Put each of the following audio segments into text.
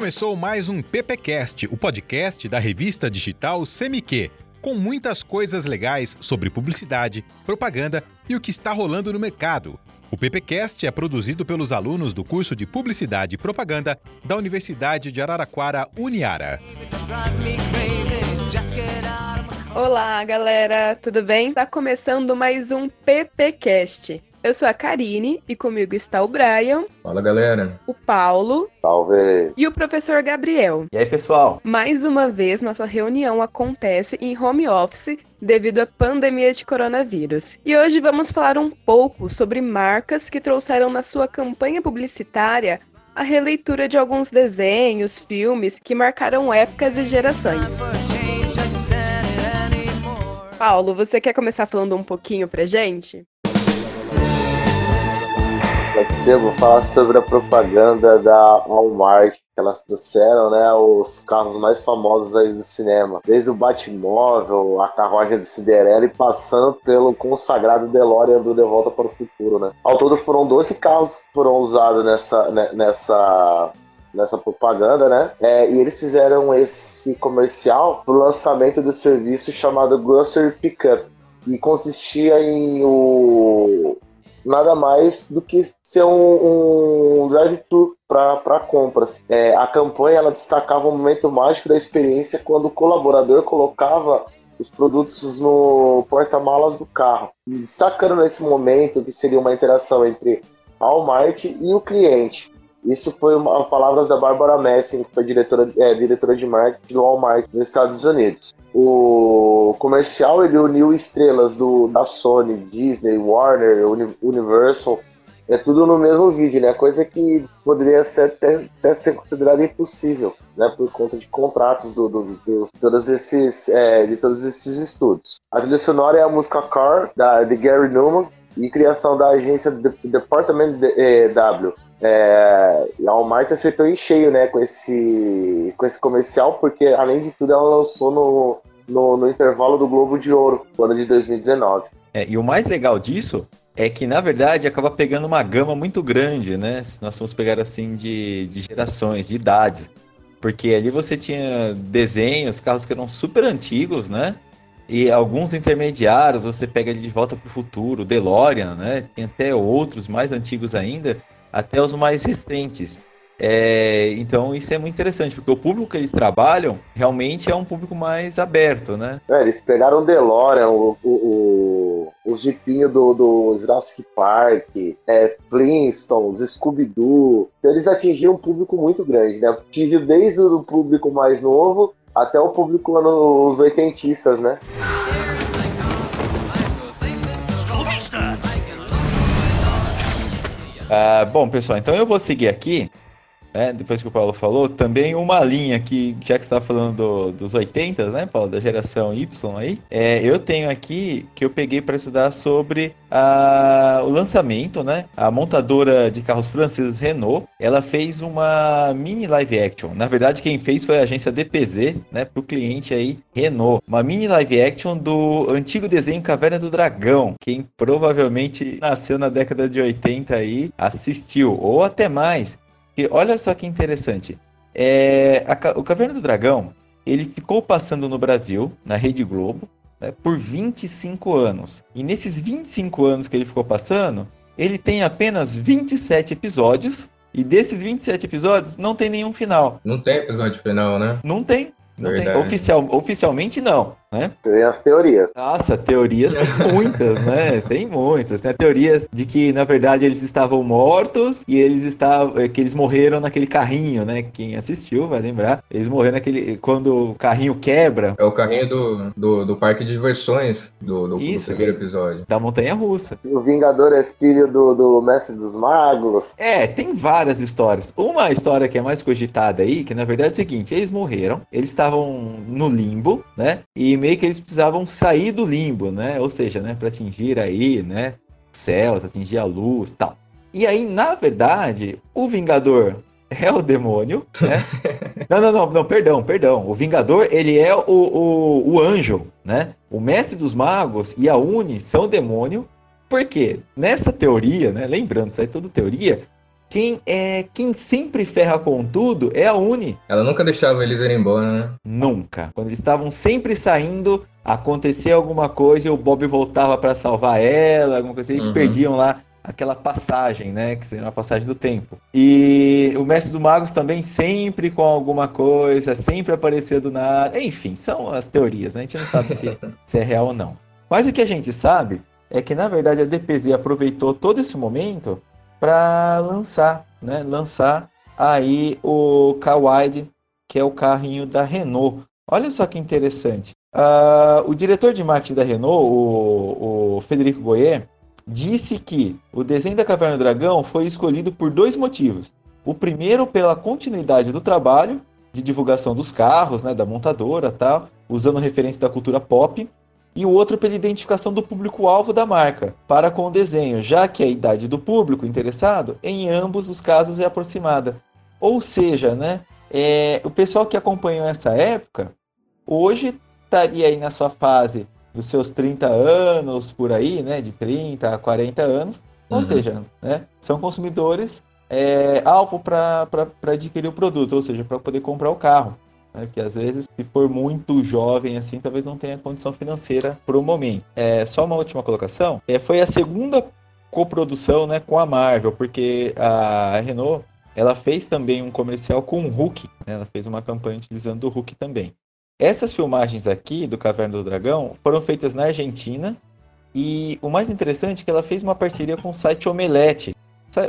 Começou mais um PPcast, o podcast da revista digital Semiquê, com muitas coisas legais sobre publicidade, propaganda e o que está rolando no mercado. O PPcast é produzido pelos alunos do curso de Publicidade e Propaganda da Universidade de Araraquara, Uniara. Olá, galera, tudo bem? Tá começando mais um PPcast. Eu sou a Karine e comigo está o Brian. Fala, galera. O Paulo. Salve. E o professor Gabriel. E aí, pessoal? Mais uma vez, nossa reunião acontece em home office devido à pandemia de coronavírus. E hoje vamos falar um pouco sobre marcas que trouxeram na sua campanha publicitária a releitura de alguns desenhos, filmes que marcaram épocas e gerações. Paulo, você quer começar falando um pouquinho pra gente? Pode ser, vou falar sobre a propaganda da Walmart, que elas trouxeram, né, os carros mais famosos aí do cinema. Desde o Batmóvel, a carruagem de Cinderela e passando pelo consagrado DeLorean do De Volta para o Futuro, né. Ao todo foram 12 carros que foram usados nessa, né, nessa nessa propaganda, né? É, e eles fizeram esse comercial pro lançamento do serviço chamado Grocery Pickup. E consistia em o, nada mais do que ser um, um drive-thru para compras. É, a campanha ela destacava o momento mágico da experiência quando o colaborador colocava os produtos no porta-malas do carro, destacando nesse momento que seria uma interação entre a Walmart e o cliente. Isso foi uma, palavras da Barbara Messing, que foi diretora, é, diretora de marketing do Walmart nos Estados Unidos. O comercial ele uniu estrelas do, da Sony, Disney, Warner, Universal, é tudo no mesmo vídeo, né? Coisa que poderia ser até, até ser considerada impossível, né? Por conta de contratos do, do, do todos esses, é, de todos esses estudos. A trilha sonora é a música Car, da, de Gary Newman, e criação da agência Department W. É, a Walmart acertou em cheio, né, com esse, com esse comercial, porque além de tudo ela lançou no, no, no intervalo do Globo de Ouro, no ano de 2019. É, e o mais legal disso é que, na verdade, acaba pegando uma gama muito grande, né? Se nós vamos pegar assim de, de gerações, de idades. Porque ali você tinha desenhos, carros que eram super antigos, né? E alguns intermediários, você pega de volta para o futuro, DeLorean, né? Tem até outros mais antigos ainda até os mais recentes. É, então isso é muito interessante, porque o público que eles trabalham realmente é um público mais aberto, né? É, eles pegaram o DeLorean, o, o, o, os jipinhos do, do Jurassic Park, é, Flintstones, Scooby-Doo. Então eles atingiram um público muito grande, né? Atingiu desde o público mais novo até o público nos oitentistas, né? Ah, bom, pessoal, então eu vou seguir aqui né, depois que o Paulo falou, também uma linha que, já que você está falando do, dos 80, né, Paulo, da geração Y aí, é, eu tenho aqui que eu peguei para estudar sobre a, o lançamento, né, a montadora de carros franceses Renault, ela fez uma mini live action. Na verdade, quem fez foi a agência DPZ, né, para o cliente aí, Renault. Uma mini live action do antigo desenho Caverna do Dragão. Quem provavelmente nasceu na década de 80 aí, assistiu, ou até mais. Porque olha só que interessante. É, a, o Caverna do Dragão, ele ficou passando no Brasil, na Rede Globo, né, por 25 anos. E nesses 25 anos que ele ficou passando, ele tem apenas 27 episódios. E desses 27 episódios, não tem nenhum final. Não tem episódio final, né? Não tem. Não tem. Oficial, oficialmente não né? Tem as teorias. Nossa, teorias tem muitas, né? Tem muitas. Tem teorias de que, na verdade, eles estavam mortos e eles estavam. Eh, que eles morreram naquele carrinho, né? Quem assistiu vai lembrar. Eles morreram naquele. Quando o carrinho quebra. É o carrinho do, do, do parque de diversões do, do, Isso, do primeiro episódio. Da Montanha Russa. O Vingador é filho do, do Mestre dos Magos. É, tem várias histórias. Uma história que é mais cogitada aí, que na verdade é o seguinte: eles morreram, eles estavam no limbo, né? E meio que eles precisavam sair do limbo, né? Ou seja, né, para atingir aí, né, os céus, atingir a luz, tal. E aí, na verdade, o Vingador é o demônio, né? não, não, não, não, perdão, perdão. O Vingador, ele é o, o, o anjo, né? O mestre dos magos e a Uni são demônio. Por quê? Nessa teoria, né? Lembrando, isso aí é tudo teoria. Quem é quem sempre ferra com tudo é a Uni. Ela nunca deixava eles irem embora, né? Nunca. Quando eles estavam sempre saindo, acontecia alguma coisa e o Bob voltava para salvar ela, alguma coisa, eles uhum. perdiam lá aquela passagem, né? Que seria uma passagem do tempo. E o Mestre dos Magos também sempre com alguma coisa, sempre aparecia do nada. Enfim, são as teorias, né? A gente não sabe se, se é real ou não. Mas o que a gente sabe é que, na verdade, a DPZ aproveitou todo esse momento para lançar, né? Lançar aí o Kawaii, que é o carrinho da Renault. Olha só que interessante. Uh, o diretor de marketing da Renault, o, o Federico Goyer, disse que o desenho da Caverna do Dragão foi escolhido por dois motivos. O primeiro, pela continuidade do trabalho de divulgação dos carros, né, da montadora tal, usando referência da cultura pop, e o outro pela identificação do público-alvo da marca para com o desenho, já que a idade do público interessado em ambos os casos é aproximada. Ou seja, né, é, o pessoal que acompanhou essa época hoje estaria aí na sua fase dos seus 30 anos por aí, né, de 30 a 40 anos, ou uhum. seja, né, são consumidores é, alvo para adquirir o produto, ou seja, para poder comprar o carro. Né, porque às vezes, se for muito jovem assim, talvez não tenha condição financeira para o momento. É, só uma última colocação, é, foi a segunda coprodução né, com a Marvel, porque a Renault ela fez também um comercial com o Hulk, né, ela fez uma campanha utilizando o Hulk também. Essas filmagens aqui do Caverna do Dragão foram feitas na Argentina e o mais interessante é que ela fez uma parceria com o site Omelete.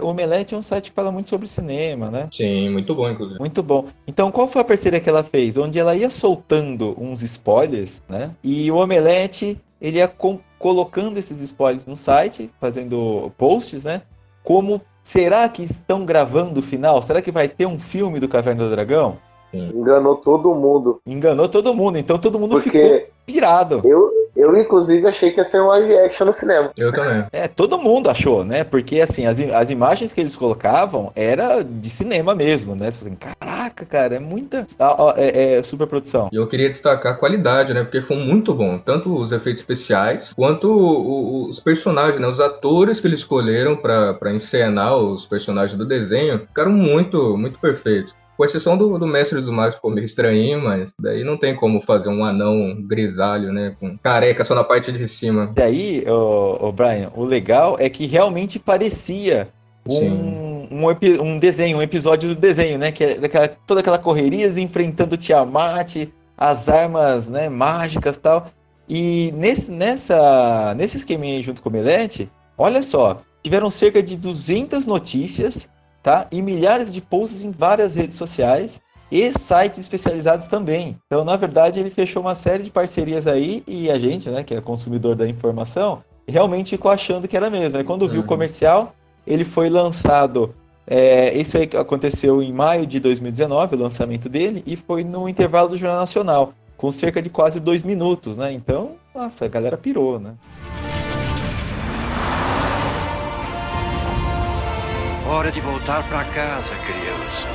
O Omelete é um site que fala muito sobre cinema, né? Sim, muito bom, inclusive. Muito bom. Então, qual foi a parceria que ela fez? Onde ela ia soltando uns spoilers, né? E o Omelete, ele ia colocando esses spoilers no site, fazendo posts, né? Como será que estão gravando o final? Será que vai ter um filme do Caverna do Dragão? Sim. Enganou todo mundo. Enganou todo mundo, então todo mundo Porque ficou pirado. Eu, eu, inclusive, achei que ia ser um live action no cinema. Eu também. É, todo mundo achou, né? Porque, assim, as, as imagens que eles colocavam era de cinema mesmo, né? Você assim, caraca, cara, é muita é, é super produção. E eu queria destacar a qualidade, né? Porque foi muito bom. Tanto os efeitos especiais, quanto o, o, os personagens, né? Os atores que eles escolheram para encenar os personagens do desenho ficaram muito, muito perfeitos. Com exceção do, do Mestre dos Magos, ficou meio estranho, mas daí não tem como fazer um anão grisalho, né? Com careca só na parte de cima. Daí, o, o Brian, o legal é que realmente parecia um, um, um, desenho, um episódio do desenho, né? Que é aquela, toda aquela correria enfrentando Tiamat, as armas né, mágicas e tal. E nesse, nessa, nesse esqueminha aí junto com o Melete, olha só, tiveram cerca de 200 notícias tá? E milhares de posts em várias redes sociais e sites especializados também. Então, na verdade, ele fechou uma série de parcerias aí e a gente, né, que é consumidor da informação, realmente ficou achando que era mesmo. Aí quando uhum. viu o comercial, ele foi lançado. É, isso aí aconteceu em maio de 2019, o lançamento dele, e foi no intervalo do Jornal Nacional, com cerca de quase dois minutos, né? Então, nossa, a galera pirou, né? Hora de voltar para casa, crianças.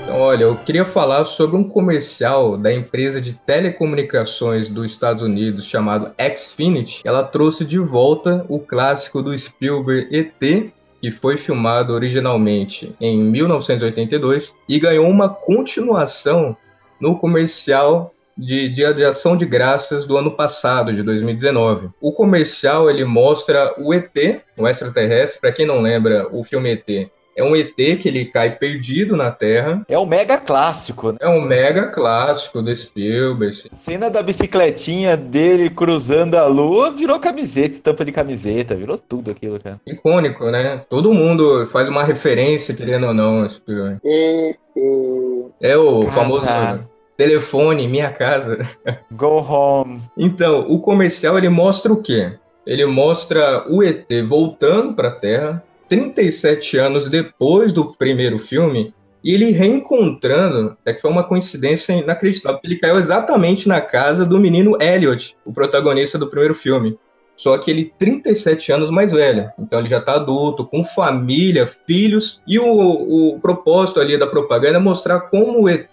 Então, olha, eu queria falar sobre um comercial da empresa de telecomunicações dos Estados Unidos chamado Xfinity. Ela trouxe de volta o clássico do Spielberg ET que foi filmado originalmente em 1982 e ganhou uma continuação no comercial de Dia de Ação de Graças do ano passado, de 2019. O comercial ele mostra o ET, o extraterrestre. Para quem não lembra, o filme ET é um ET que ele cai perdido na Terra. É um mega clássico, né? É um mega clássico do Spielberg. Cena da bicicletinha dele cruzando a lua virou camiseta, estampa de camiseta, virou tudo aquilo, cara. Icônico, né? Todo mundo faz uma referência, querendo ou não, Spielberg. É o Casa. famoso telefone, minha casa. Go home. Então, o comercial ele mostra o quê? Ele mostra o ET voltando para a Terra 37 anos depois do primeiro filme e ele reencontrando, até que foi uma coincidência inacreditável, ele caiu exatamente na casa do menino Elliot, o protagonista do primeiro filme. Só que ele 37 anos mais velho. Então ele já está adulto, com família, filhos. E o, o propósito ali da propaganda é mostrar como o ET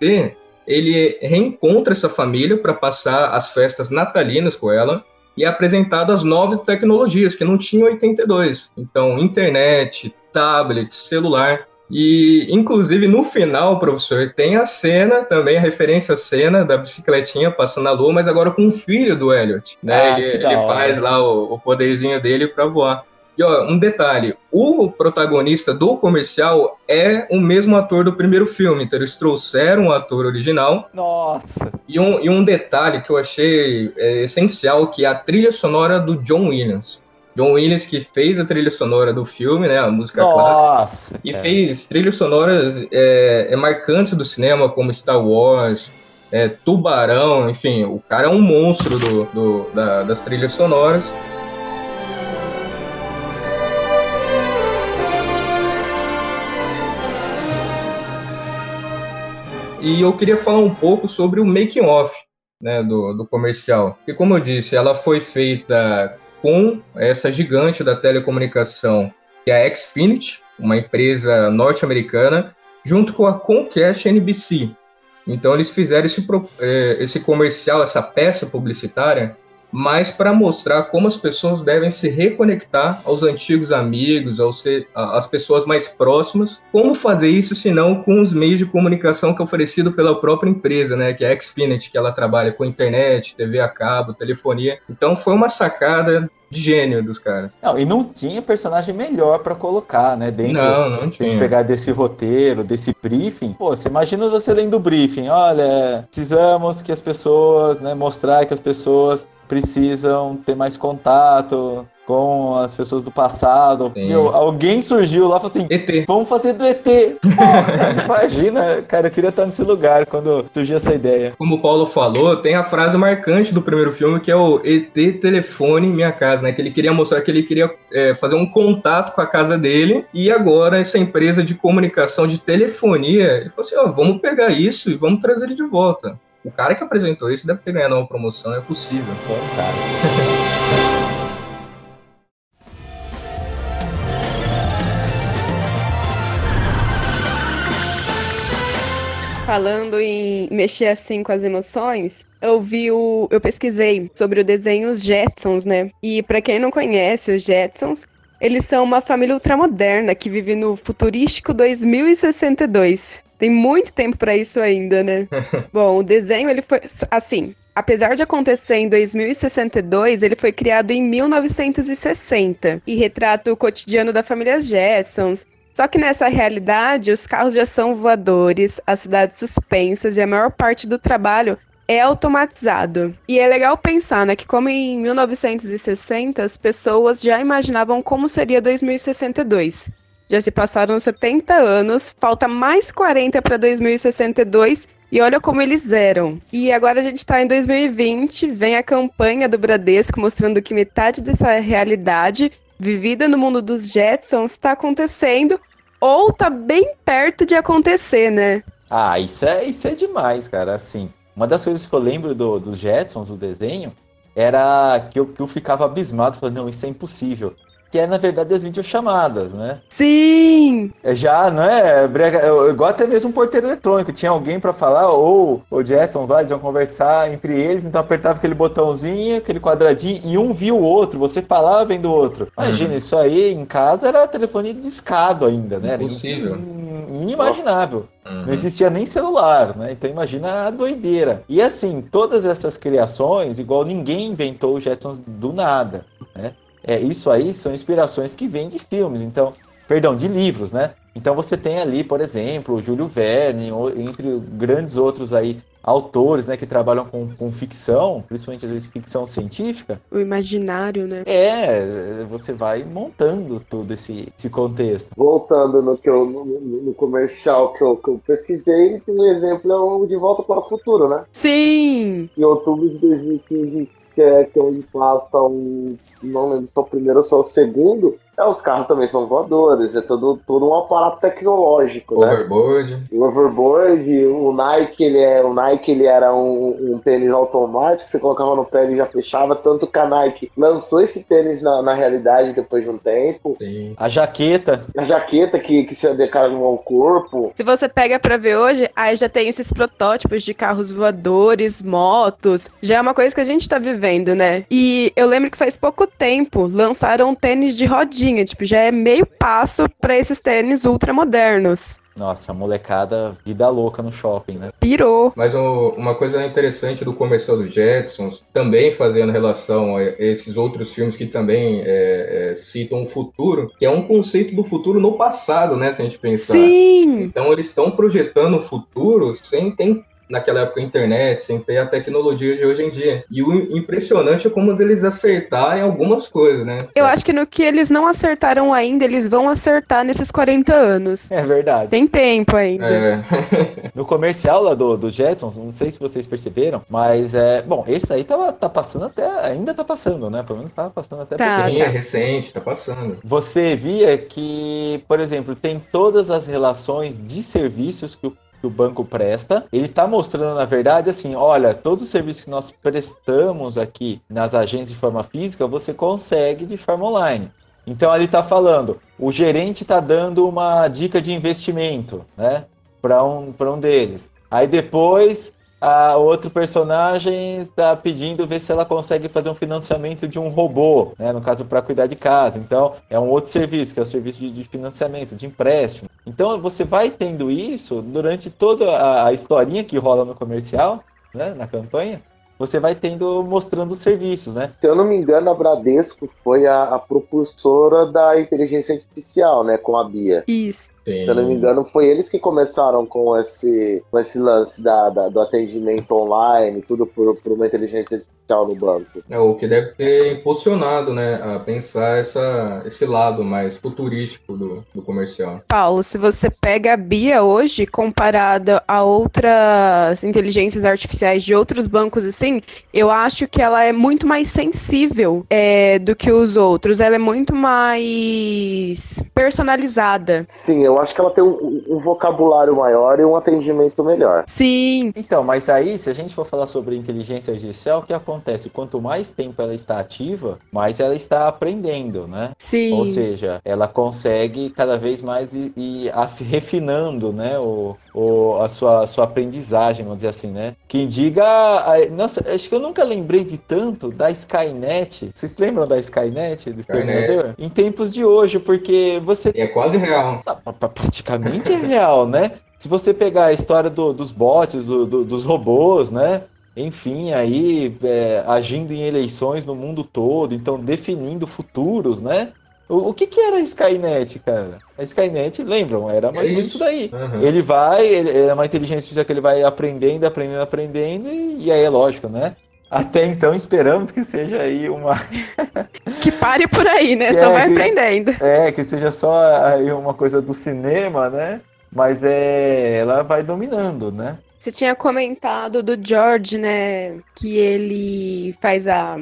ele reencontra essa família para passar as festas natalinas com ela e é apresentado as novas tecnologias que não tinha em 82. Então, internet, tablet, celular. E, inclusive, no final, professor, tem a cena, também a referência à cena da bicicletinha passando a lua, mas agora com o filho do Elliot. Né? Ah, ele, ele faz lá o, o poderzinho dele para voar. E ó, um detalhe: o protagonista do comercial é o mesmo ator do primeiro filme, então eles trouxeram o ator original. Nossa. E um, e um detalhe que eu achei é, essencial, que é a trilha sonora do John Williams. John Williams que fez a trilha sonora do filme, né, a música clássica. Nossa. E cara. fez trilhas sonoras é, é, marcantes do cinema, como Star Wars, é, Tubarão, enfim, o cara é um monstro do, do- da- das trilhas sonoras. E eu queria falar um pouco sobre o making off né, do, do comercial. E como eu disse, ela foi feita com essa gigante da telecomunicação, que é a Xfinity, uma empresa norte-americana, junto com a Comcast NBC. Então eles fizeram esse, eh, esse comercial, essa peça publicitária, mais para mostrar como as pessoas devem se reconectar aos antigos amigos, aos se- a- às pessoas mais próximas. Como fazer isso, se não com os meios de comunicação que é oferecido pela própria empresa, né, que é a Xfinity, que ela trabalha com internet, TV a cabo, telefonia. Então foi uma sacada de gênio dos caras. Não, e não tinha personagem melhor pra colocar, né? Dentro, não, não Se a gente tinha. pegar desse roteiro, desse briefing, pô, você imagina você lendo o briefing, olha, precisamos que as pessoas, né, mostrar que as pessoas precisam ter mais contato com as pessoas do passado. Sim. Meu, alguém surgiu lá e falou assim, ET. vamos fazer do ET. Pô, imagina, cara, eu queria estar nesse lugar quando surgiu essa ideia. Como o Paulo falou, tem a frase marcante do primeiro filme que é o ET telefone em minha casa, né? Que ele queria mostrar que ele queria é, fazer um contato com a casa dele e agora essa empresa de comunicação de telefonia, ele falou assim, ó, vamos pegar isso e vamos trazer ele de volta. O cara que apresentou isso deve ter ganhado uma promoção, é possível. Bom, cara. Falando em mexer assim com as emoções, eu vi o. Eu pesquisei sobre o desenho Os Jetsons, né? E pra quem não conhece os Jetsons, eles são uma família ultramoderna que vive no futurístico 2062. Tem muito tempo pra isso ainda, né? Bom, o desenho ele foi assim. Apesar de acontecer em 2062, ele foi criado em 1960 e retrata o cotidiano da família Jetsons, só que nessa realidade, os carros já são voadores, as cidades suspensas e a maior parte do trabalho é automatizado. E é legal pensar, né, que como em 1960 as pessoas já imaginavam como seria 2062. Já se passaram 70 anos, falta mais 40 para 2062 e olha como eles eram. E agora a gente está em 2020, vem a campanha do Bradesco mostrando que metade dessa realidade vivida no mundo dos Jetsons está acontecendo ou tá bem perto de acontecer, né? Ah, isso é, isso é demais, cara. Assim, uma das coisas que eu lembro do, dos Jetsons, do desenho, era que eu, que eu ficava abismado, falando, não, isso é impossível. Que é, na verdade, as videochamadas, né? Sim! É Já, não é? brega- eu- Igual até mesmo um porteiro eletrônico. Tinha alguém pra falar, ou o Jetsons lá, eles iam conversar entre eles, então apertava aquele botãozinho, aquele quadradinho, e um via o outro, você falava vendo o outro. Imagina, isso aí em casa era telefone discado ainda, né? Era Impossível. in- inimaginável. Uhum. Não existia nem celular, né? Então imagina a doideira. E assim, todas essas criações, igual ninguém inventou o Jetsons do nada, né? É, isso aí são inspirações que vêm de filmes, então, perdão, de livros, né? Então você tem ali, por exemplo, o Júlio Verne, ou- entre grandes outros aí autores, né, que trabalham com, com ficção, principalmente às vezes ficção científica. O imaginário, né? É, você vai montando todo esse, esse contexto. Voltando no, que eu, no, no- no comercial que eu, que eu pesquisei, um exemplo é o De Volta para o Futuro, né? Sim! Em outubro de 2015, que é, que é onde passa um. Não lembro se é o primeiro ou se é o segundo. É, os carros também são voadores, é todo, todo um aparato tecnológico, né? Overboard. O overboard, o Nike, ele é, o Nike ele era um, um tênis automático, você colocava no pé e já fechava, tanto que a Nike lançou esse tênis na, na realidade depois de um tempo. Sim. A jaqueta. A jaqueta que, que se adequava ao corpo. Se você pega pra ver hoje, aí já tem esses protótipos de carros voadores, motos. Já é uma coisa que a gente tá vivendo, né? E eu lembro que faz pouco tempo lançaram um tênis de rodinha, tipo, já é meio passo pra esses tênis ultramodernos. Nossa, a molecada vida louca no shopping, né? Pirou. Mas o- uma coisa interessante do comercial dos Jetsons, também fazendo relação a esses outros filmes que também é, é, citam o futuro, que é um conceito do futuro no passado, né? Se a gente pensar. Sim! Então eles estão projetando o futuro sem ter naquela época a internet, sem ter a tecnologia de hoje em dia. E o impressionante é como eles acertarem algumas coisas, né? Eu acho que no que eles não acertaram ainda, eles vão acertar nesses 40 anos. É verdade. Tem tempo ainda. É, No comercial lá do, do Jetsons, não sei se vocês perceberam, mas é. Bom, esse aí tava, tá passando até. Ainda tá passando, né? Pelo menos tava passando até Tá. sim, é recente, tá passando. Você via que, por exemplo, tem todas as relações de serviços que o, que o banco presta. Ele tá mostrando, na verdade, assim, olha, todos os serviços que nós prestamos aqui nas agências de forma física, você consegue de forma online. Então ali tá falando, o gerente tá dando uma dica de investimento, né? Para um, para um deles. Aí depois a outro personagem está pedindo ver se ela consegue fazer um financiamento de um robô, né? No caso, para cuidar de casa. Então, é um outro serviço, que é o serviço de, de financiamento, de empréstimo. Então, você vai tendo isso durante toda a, a historinha que rola no comercial, né? Na campanha. Você vai tendo, mostrando os serviços, né? Se eu não me engano, a Bradesco foi a, a propulsora da inteligência artificial, né? Com a Bia. Isso. Sim. Se eu não me engano, foi eles que começaram com esse, com esse lance da, da- do atendimento online, tudo por, por uma inteligência artificial no banco. É o que deve ter impulsionado, né, a pensar essa, esse lado mais futurístico do, do comercial. Paulo, se você pega a Bia hoje, comparada a outras inteligências artificiais de outros bancos, assim, eu acho que ela é muito mais sensível é, do que os outros. Ela é muito mais personalizada. Sim, eu acho que ela tem um, um vocabulário maior e um atendimento melhor. Sim, Então, mas aí, se a gente for falar sobre inteligência artificial, o que acontece? Quanto mais tempo ela está ativa, mais ela está aprendendo, né? sim. Ou seja, ela consegue cada vez mais ir, ir refinando, né, o, o- a sua, a sua aprendizagem, vamos dizer assim, né? Quem diga, nossa, acho que eu nunca lembrei de tanto da Skynet. Vocês lembram da Skynet, do Exterminador? Em tempos de hoje, porque você é quase real. Pra- praticamente é real, né? Se você pegar a história do- dos bots, do- do- dos robôs, né? Enfim, aí é, agindo em eleições no mundo todo, então definindo futuros, né? O, o que que era a Skynet, cara? A Skynet, lembram? Era mais É ou menos isso. isso daí. Aham. Ele vai, ele, é uma inteligência artificial que ele vai aprendendo, aprendendo, aprendendo, e, e aí é lógico, né? Até então esperamos que seja aí uma, Que pare por aí, né? Que Só é vai que- aprendendo. É, que seja só aí uma coisa do cinema, né? Mas é, ela vai dominando, né? Você tinha comentado do George, né? Que ele faz a.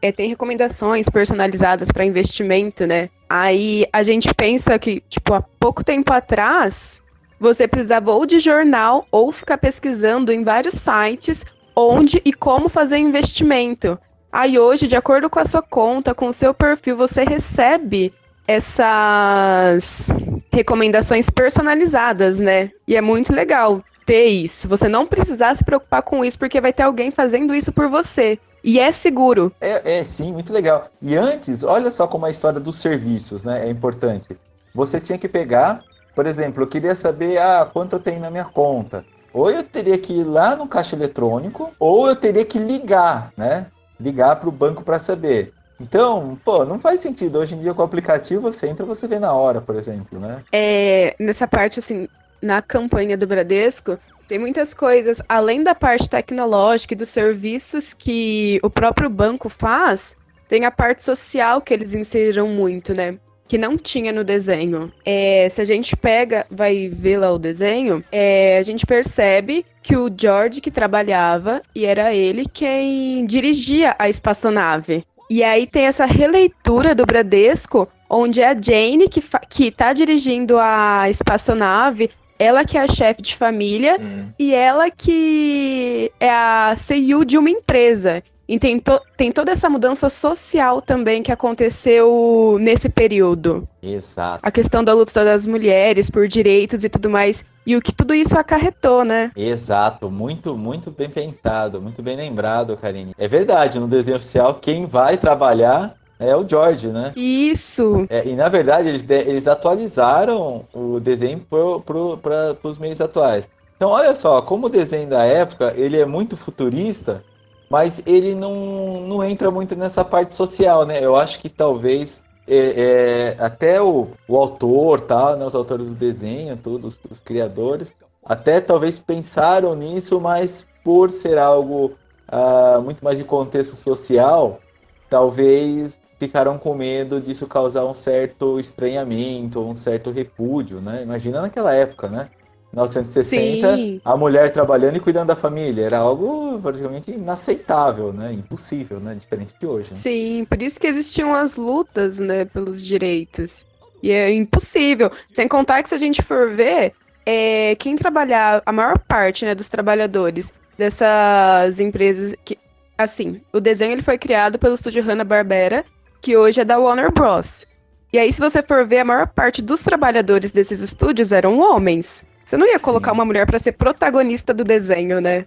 é, tem recomendações personalizadas para investimento, né? Aí a gente pensa que, tipo, há pouco tempo atrás, você precisava ou de jornal ou ficar pesquisando em vários sites onde e como fazer investimento. Aí hoje, de acordo com a sua conta, com o seu perfil, você recebe essas recomendações personalizadas, né? E é muito legal ter isso. Você não precisar se preocupar com isso, porque vai ter alguém fazendo isso por você. E é seguro. É, é, sim, muito legal. E antes, olha só como a história dos serviços, né? É importante. Você tinha que pegar, por exemplo, eu queria saber, ah, quanto eu tenho na minha conta. Ou eu teria que ir lá no caixa eletrônico, ou eu teria que ligar, né? Ligar para o banco para saber. Então, pô, não faz sentido. Hoje em dia, com o aplicativo, você entra, você vê na hora, por exemplo, né? É, nessa parte, assim, na campanha do Bradesco, tem muitas coisas, além da parte tecnológica e dos serviços que o próprio banco faz, tem a parte social que eles inseriram muito, né? Que não tinha no desenho. É, se a gente pega, vai ver lá o desenho, é, a gente percebe que o George que trabalhava e era ele quem dirigia a espaçonave. E aí tem essa releitura do Bradesco, onde é a Jane que, que tá dirigindo a espaçonave, ela que é a chefe de família Hum. e ela que é a CEO de uma empresa. E tem, to- tem toda essa mudança social também que aconteceu nesse período. Exato. A questão da luta das mulheres por direitos e tudo mais. E o que tudo isso acarretou, né? Exato, muito, muito bem pensado, muito bem lembrado, Karine. É verdade, no desenho oficial, quem vai trabalhar é o George, né? Isso. É, e na verdade, eles, eles atualizaram o desenho para os meios atuais. Então, olha só, como o desenho da época, ele é muito futurista, mas ele não, não entra muito nessa parte social, né? Eu acho que talvez é, é, até o, o autor, tá, né, os autores do desenho, todos os criadores, até talvez pensaram nisso, mas por ser algo ah, muito mais de contexto social, talvez ficaram com medo disso causar um certo estranhamento, um certo repúdio, né? Imagina naquela época, né? 1960, Sim. a mulher trabalhando e cuidando da família, era algo praticamente inaceitável, né? Impossível, né? Diferente de hoje. Né? Sim, por isso que existiam as lutas, né, pelos direitos. E é impossível. Sem contar que se a gente for ver, é, quem trabalhar, a maior parte, né, dos trabalhadores dessas empresas que, assim, o desenho ele foi criado pelo estúdio Hanna-Barbera, que hoje é da Warner Bros. E aí, se você for ver, a maior parte dos trabalhadores desses estúdios eram homens. Você não ia Sim. colocar uma mulher para ser protagonista do desenho, né?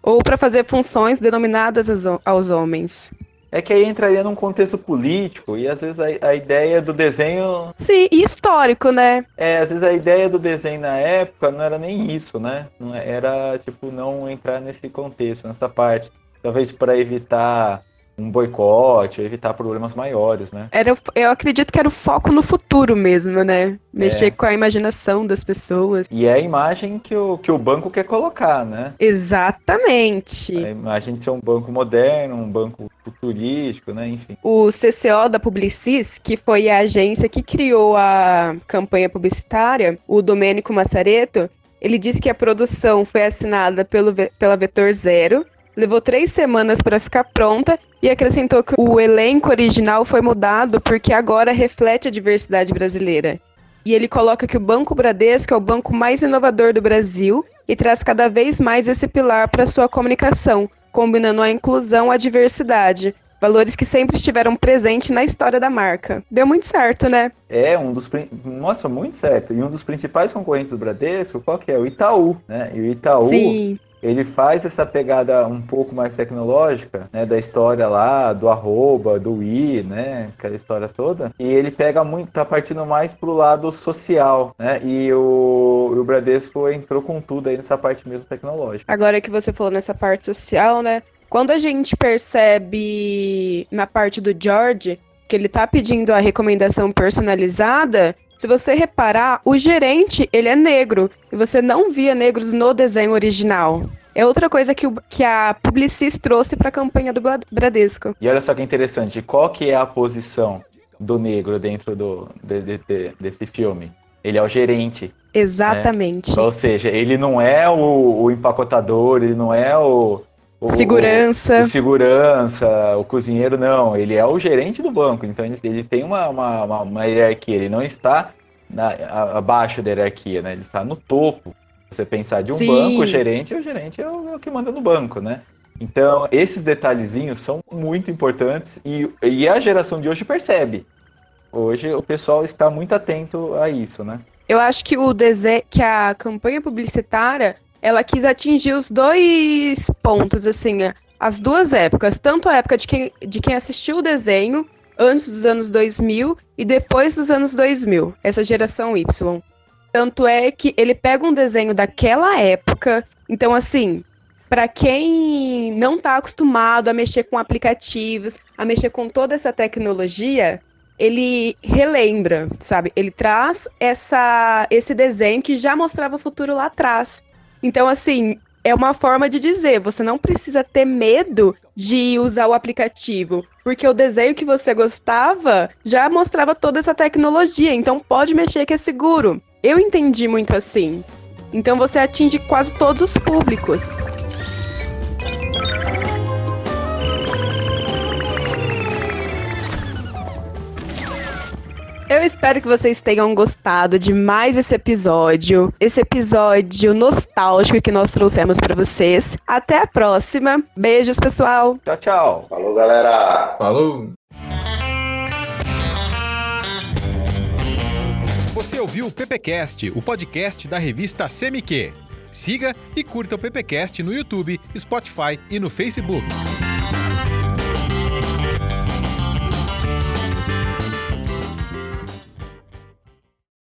Ou para fazer funções denominadas aos- homens. É que aí entraria num contexto político e às vezes a, a ideia do desenho Sim, e histórico, né? É, às vezes a ideia do desenho na época não era nem isso, né? Não é- era, tipo, não entrar nesse contexto, nessa parte. Talvez para evitar um boicote, evitar problemas maiores, né? Era, eu acredito que era o foco no futuro mesmo, né? Mexer É. com a imaginação das pessoas. E é a imagem que o, que o banco quer colocar, né? Exatamente. A imagem de ser um banco moderno, um banco futurístico, né? Enfim. O CCO da Publicis, que foi a agência que criou a campanha publicitária, o Domênico Massareto, ele disse que a produção foi assinada pelo, pela Vetor Zero, levou três semanas para ficar pronta e acrescentou que o elenco original foi mudado porque agora reflete a diversidade brasileira. E ele coloca que o Banco Bradesco é o banco mais inovador do Brasil e traz cada vez mais esse pilar para sua comunicação, combinando a inclusão à diversidade, valores que sempre estiveram presentes na história da marca. Deu muito certo, né? É um dos. Nossa, muito certo. E um dos principais concorrentes do Bradesco, qual que é? O Itaú, né? E o Itaú. Sim, ele faz essa pegada um pouco mais tecnológica, né, da história lá, do arroba, do i, né, aquela história toda, e ele pega muito, tá partindo mais pro lado social, né, e o, o Bradesco entrou com tudo aí nessa parte mesmo tecnológica. agora que você falou nessa parte social, né? Quando a gente percebe na parte do George que ele tá pedindo a recomendação personalizada, se você reparar, o gerente, ele é negro, e você não via negros no desenho original. É outra coisa que, o- que a Publicis trouxe para a campanha do Bradesco. E olha só que interessante, qual que é a posição do negro dentro do, de- de- de- desse filme? Ele é o gerente, Exatamente. ou seja, ele não é o, o empacotador, ele não é o... o- Segurança. o segurança, o cozinheiro, não. Ele é o gerente do banco, então ele, ele tem uma, uma, uma- uma hierarquia. Ele não está na- a- abaixo da hierarquia, né? Ele está no topo. Você pensar de um Sim. banco, o gerente, o gerente é o, é o que manda no banco, né? Então, esses detalhezinhos são muito importantes e, e a geração de hoje percebe. Hoje o pessoal está muito atento a isso, né? Eu acho que o desenho, que a campanha publicitária, ela quis atingir os dois pontos, assim, é, as duas épocas, tanto a época de quem, de quem assistiu o desenho antes dos anos 2000 e depois dos anos 2000, essa geração Y. Tanto é que ele pega um desenho daquela época, então assim, para quem não tá acostumado a mexer com aplicativos, a mexer com toda essa tecnologia, ele relembra, sabe? Ele traz essa, esse desenho que já mostrava o futuro lá atrás. Então, assim, é uma forma de dizer, você não precisa ter medo de usar o aplicativo, porque o desenho que você gostava já mostrava toda essa tecnologia, então pode mexer que é seguro. Eu entendi muito assim. Então você atinge quase todos os públicos. Eu espero que vocês tenham gostado de mais esse episódio, esse episódio nostálgico que nós trouxemos para vocês. Até a próxima. Beijos, pessoal. Tchau, tchau. Falou, galera. Falou! Você ouviu o PPcast, o podcast da revista CMQ. Siga e curta o PPcast no YouTube, Spotify e no Facebook.